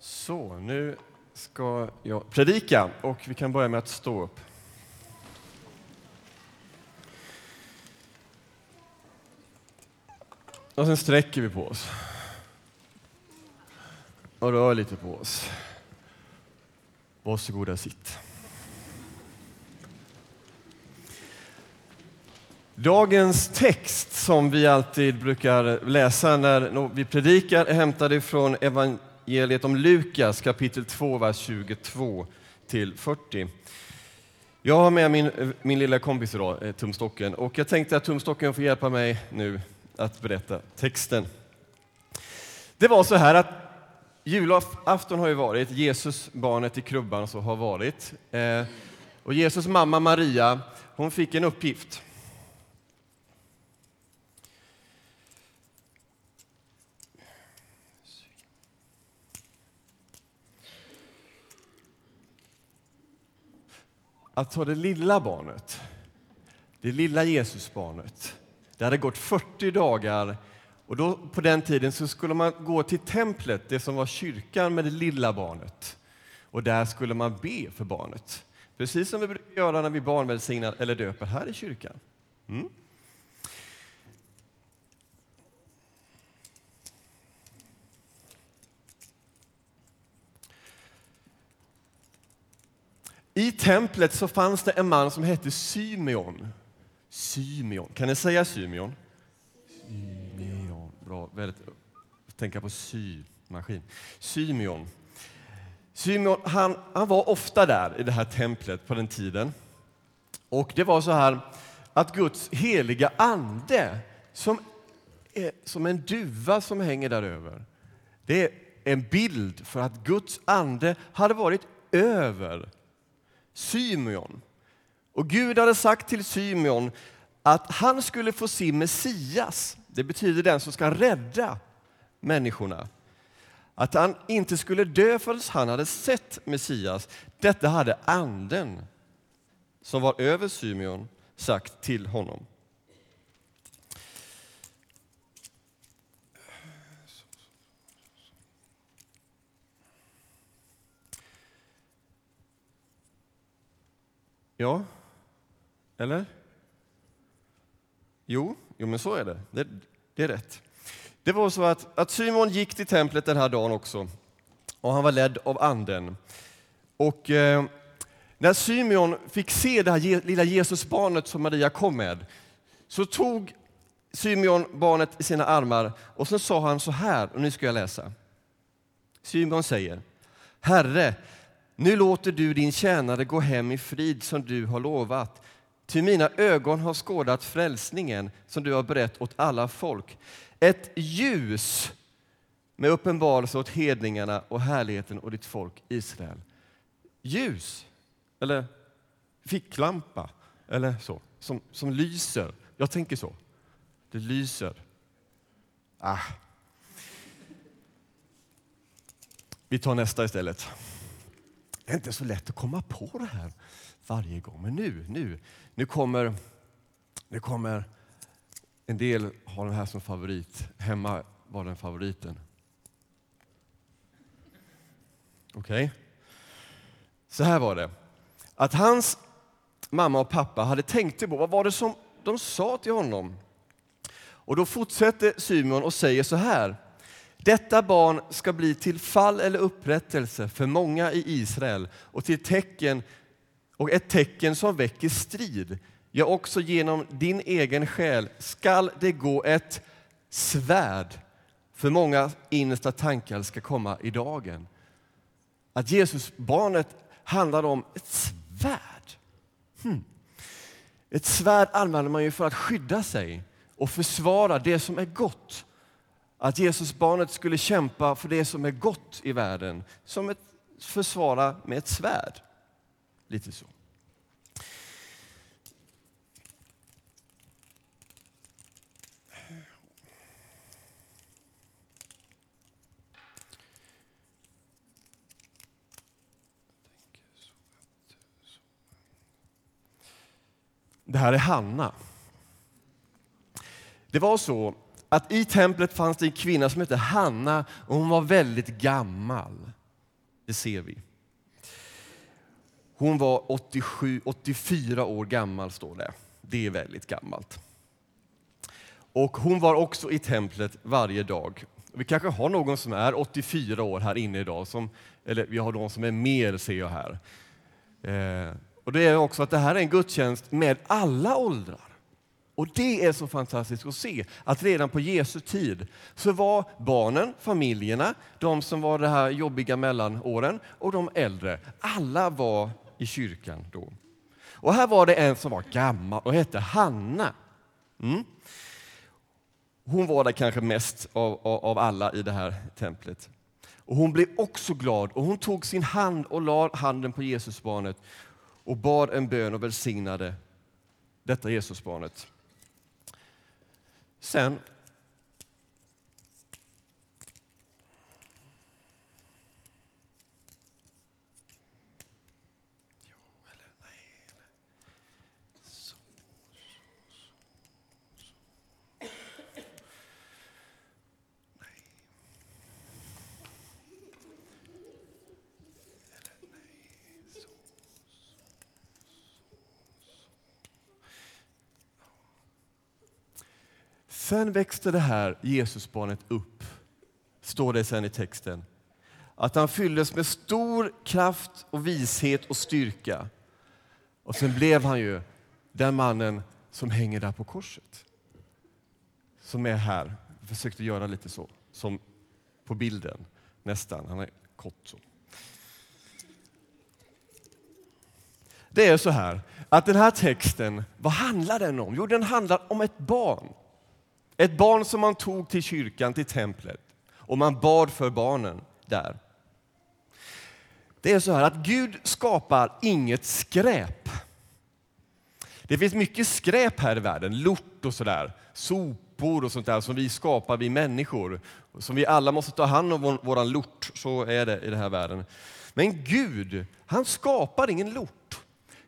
Så, nu ska jag predika och vi kan börja med att stå upp. Och sen sträcker vi på oss. Och rör lite på oss. Varsågoda, sitt. Dagens text som vi alltid brukar läsa när vi predikar är hämtad från evangeliet om Lukas kapitel 2, vers 22 till 40. Jag har med min, min lilla kompis idag, eh, tumstocken, och jag tänkte att tumstocken får hjälpa mig nu att berätta texten. Det var så här att julafton har ju varit, Jesus, barnet i krubban, så har varit. Eh, och Jesus mamma Maria, hon fick en uppgift. Att ta det lilla barnet, det lilla Jesusbarnet. Det hade gått 40 dagar och då, på den tiden så skulle man gå till templet, det som var kyrkan med det lilla barnet. Och där skulle man be för barnet. Precis som vi brukar göra när vi barnvälsignar eller döper här i kyrkan. Mm. I templet så fanns det en man som hette Symeon. Symeon. Kan ni säga Symeon? Symeon. Bra. Väldigt. Tänka på symaskin. Symeon. Symeon han, han var ofta där i det här templet på den tiden. Och det var så här att Guds heliga ande som, är, som en duva som hänger där över. Det är en bild för att Guds ande hade varit över Symeon. Och Gud hade sagt till Symeon att han skulle få se Messias. Det betyder den som ska rädda människorna. Att han inte skulle dö förrän han hade sett Messias. Detta hade anden som var över Symeon sagt till honom. Ja, eller? Jo, jo men så är det. det. Det är rätt. Det var så att, att Simon gick till templet den här dagen också och han var ledd av anden. Och eh, när Symeon fick se det här lilla Jesusbarnet som Maria kom med så tog Symeon barnet i sina armar och så sa han så här, och nu ska jag läsa. Symeon säger, Herre, nu låter du din tjänare gå hem i frid som du har lovat. Ty mina ögon har skådat frälsningen som du har berett åt alla folk. Ett ljus med uppenbarelse åt hedningarna och härligheten och ditt folk Israel. Ljus, eller ficklampa, eller så, som, som lyser. Jag tänker så. Det lyser. Ah. Vi tar nästa istället. Det är inte så lätt att komma på det här varje gång. Men nu, nu, nu kommer, nu kommer en del ha den här som favorit. Hemma var den favoriten. Okej? Okay. Så här var det. Att hans mamma och pappa hade tänkt på vad var det som de sa till honom. Och då fortsätter Simon och säger så här. Detta barn ska bli till fall eller upprättelse för många i Israel och till tecken och ett tecken som väcker strid. Ja, också genom din egen själ skall det gå ett svärd för många innersta tankar ska komma i dagen. Att Jesusbarnet handlar om ett svärd. Hmm. Ett svärd använder man ju för att skydda sig och försvara det som är gott att Jesusbarnet skulle kämpa för det som är gott i världen, som ett försvara med ett svärd. Lite så. Det här är Hanna. Det var så att i templet fanns det en kvinna som hette Hanna och hon var väldigt gammal. Det ser vi. Hon var 87, 84 år gammal, står det. Det är väldigt gammalt. Och hon var också i templet varje dag. Vi kanske har någon som är 84 år här inne idag, som, eller vi har någon som är mer ser jag här. Eh, och det är också att det här är en gudstjänst med alla åldrar. Och det är så fantastiskt att se att redan på Jesu tid så var barnen, familjerna, de som var det här jobbiga mellanåren och de äldre, alla var i kyrkan då. Och här var det en som var gammal och hette Hanna. Mm. Hon var där kanske mest av, av, av, alla i det här templet. Och Hon blev också glad och hon tog sin hand och la handen på Jesusbarnet och bad en bön och välsignade detta Jesusbarnet. Sen Sen växte det här Jesusbarnet upp, står det sen i texten. Att han fylldes med stor kraft och vishet och styrka. Och sen blev han ju den mannen som hänger där på korset. Som är här. Jag försökte göra lite så, som på bilden nästan. Han är kort så. Det är så här att den här texten, vad handlar den om? Jo, den handlar om ett barn ett barn som man tog till kyrkan, till templet, och man bad för barnen där. Det är så här att Gud skapar inget skräp. Det finns mycket skräp här i världen, lort och sådär, sopor och sånt där som vi skapar, vi människor. Som vi alla måste ta hand om vår, våran lort, så är det i den här världen. Men Gud, han skapar ingen lort.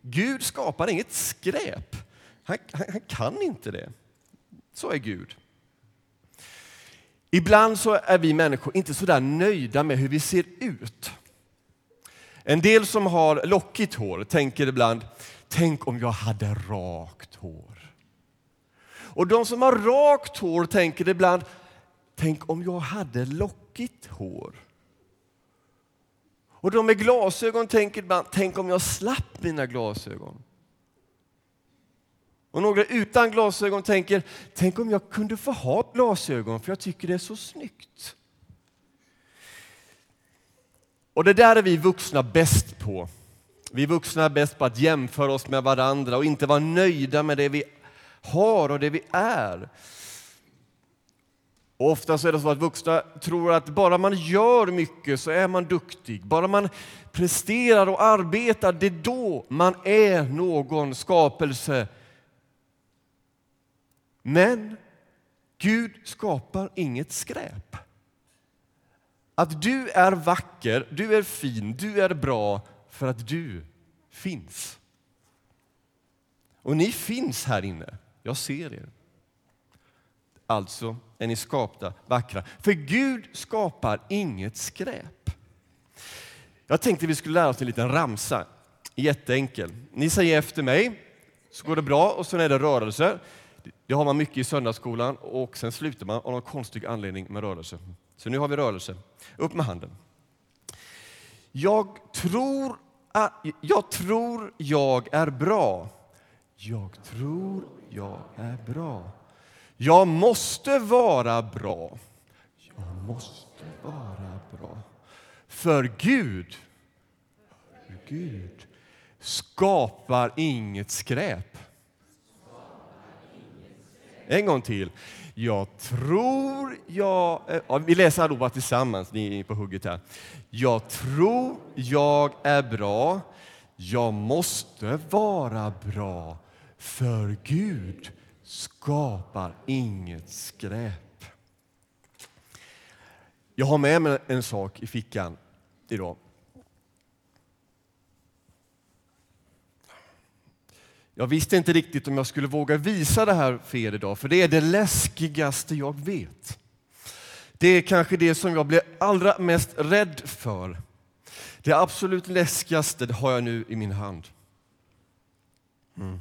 Gud skapar inget skräp. Han, han, han kan inte det. Så är Gud. Ibland så är vi människor inte så där nöjda med hur vi ser ut. En del som har lockigt hår tänker ibland, tänk om jag hade rakt hår. Och de som har rakt hår tänker ibland, tänk om jag hade lockigt hår. Och de med glasögon tänker ibland, tänk om jag slapp mina glasögon. Och några utan glasögon tänker, tänk om jag kunde få ha glasögon för jag tycker det är så snyggt. Och det där är vi vuxna bäst på. Vi vuxna är bäst på att jämföra oss med varandra och inte vara nöjda med det vi har och det vi är. Och ofta så är det så att vuxna tror att bara man gör mycket så är man duktig. Bara man presterar och arbetar, det är då man är någon skapelse men Gud skapar inget skräp. Att du är vacker, du är fin, du är bra för att du finns. Och ni finns här inne. Jag ser er. Alltså är ni skapta vackra. För Gud skapar inget skräp. Jag tänkte vi skulle lära oss en liten ramsa. Jätteenkel. Ni säger efter mig, så går det bra och så är det rörelser. Det har man mycket i söndagsskolan och sen slutar man av någon konstig anledning med rörelse. Så nu har vi rörelse. Upp med handen. Jag tror, jag tror jag är bra. Jag tror jag är bra. Jag måste vara bra. Jag måste vara bra. För Gud, för Gud skapar inget skräp. En gång till. Jag tror jag... Eh, ja, vi läser allihopa tillsammans, ni är på hugget här. Jag tror jag är bra. Jag måste vara bra, för Gud skapar inget skräp. Jag har med mig en sak i fickan idag. Jag visste inte riktigt om jag skulle våga visa det här för er idag, för det är det läskigaste jag vet. Det är kanske det som jag blir allra mest rädd för. Det absolut läskigaste det har jag nu i min hand. Mm.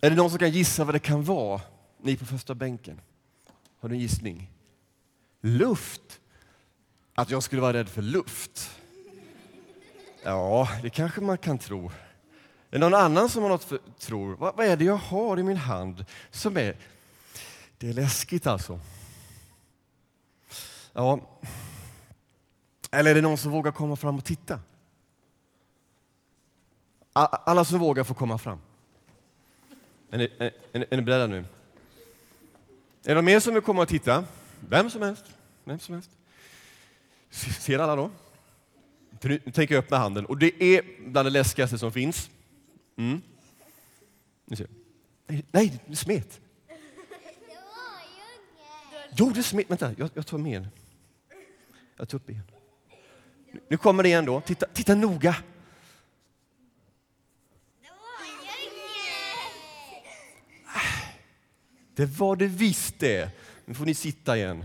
Är det någon som kan gissa vad det kan vara? Ni på första bänken. Har du en gissning? Luft? Att jag skulle vara rädd för luft? Ja, det kanske man kan tro. Är det någon annan som har något för, tror? Vad, vad är det jag har i min hand som är... Det är läskigt alltså. Ja. Eller är det någon som vågar komma fram och titta? Alla som vågar får komma fram. Är ni, är, är ni beredda nu? Är det någon mer som vill komma och titta? Vem som helst. Vem som helst. Ser alla då? Nu tänker jag öppna handen. Och det är bland det läskigaste som finns. Mm. Ni ser. Nej, det smet. Jo, det smet. Vänta, jag, jag tar med Jag tar upp igen. Nu kommer det igen då. Titta, titta noga. Det var det visst det. Nu får ni sitta igen.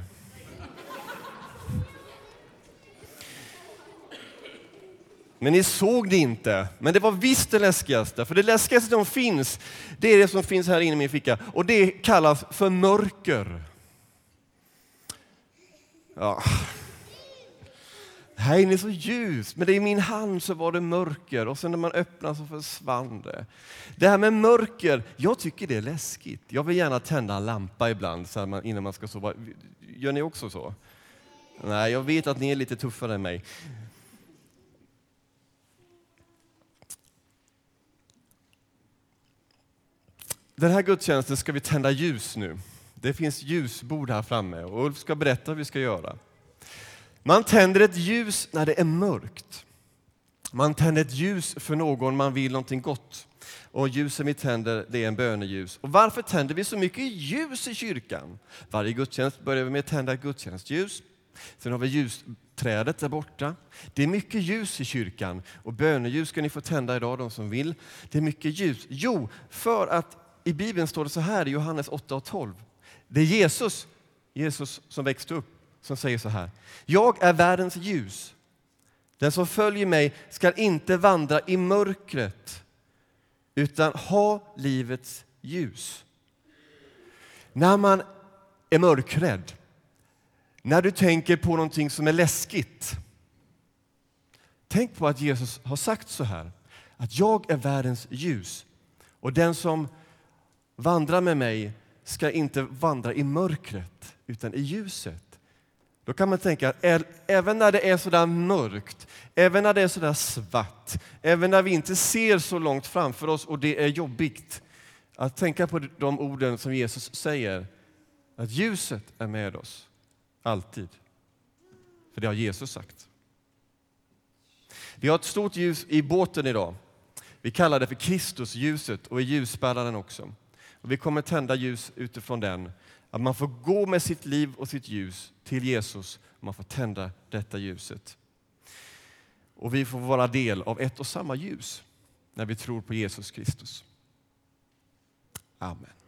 Men ni såg det inte. Men det var visst det läskigaste. För det läskigaste som finns, det är det som finns här inne i min ficka. Och det kallas för mörker. Ja. Här inne är så ljus, men det i min hand så var det mörker och sen när man öppnade så försvann det. Det här med mörker, jag tycker det är läskigt. Jag vill gärna tända en lampa ibland så man, innan man ska sova. Gör ni också så? Nej, jag vet att ni är lite tuffare än mig. Den här gudstjänsten ska vi tända ljus nu. Det finns ljusbord här framme och Ulf ska berätta hur vi ska göra. Man tänder ett ljus när det är mörkt. Man tänder ett ljus för någon man vill någonting gott. Och ljusen vi tänder, det är en böneljus. Och varför tänder vi så mycket ljus i kyrkan? Varje gudstjänst börjar vi med att tända ett gudstjänstljus. Sen har vi ljusträdet där borta. Det är mycket ljus i kyrkan och böneljus ska ni få tända idag, de som vill. Det är mycket ljus. Jo, för att i Bibeln står det så här i Johannes 8 och 12. Det är Jesus, Jesus som växte upp som säger så här. Jag är världens ljus. Den som följer mig ska inte vandra i mörkret utan ha livets ljus. När man är mörkrädd, när du tänker på någonting som är läskigt. Tänk på att Jesus har sagt så här, att jag är världens ljus och den som vandrar med mig ska inte vandra i mörkret utan i ljuset. Då kan man tänka att även när det är så där mörkt, även när det är så där svart, även när vi inte ser så långt framför oss och det är jobbigt, att tänka på de orden som Jesus säger, att ljuset är med oss, alltid. För det har Jesus sagt. Vi har ett stort ljus i båten idag. Vi kallar det för Kristusljuset och är ljusbäraren också. Och vi kommer tända ljus utifrån den att man får gå med sitt liv och sitt ljus till Jesus och man får tända detta ljuset. Och vi får vara del av ett och samma ljus när vi tror på Jesus Kristus. Amen.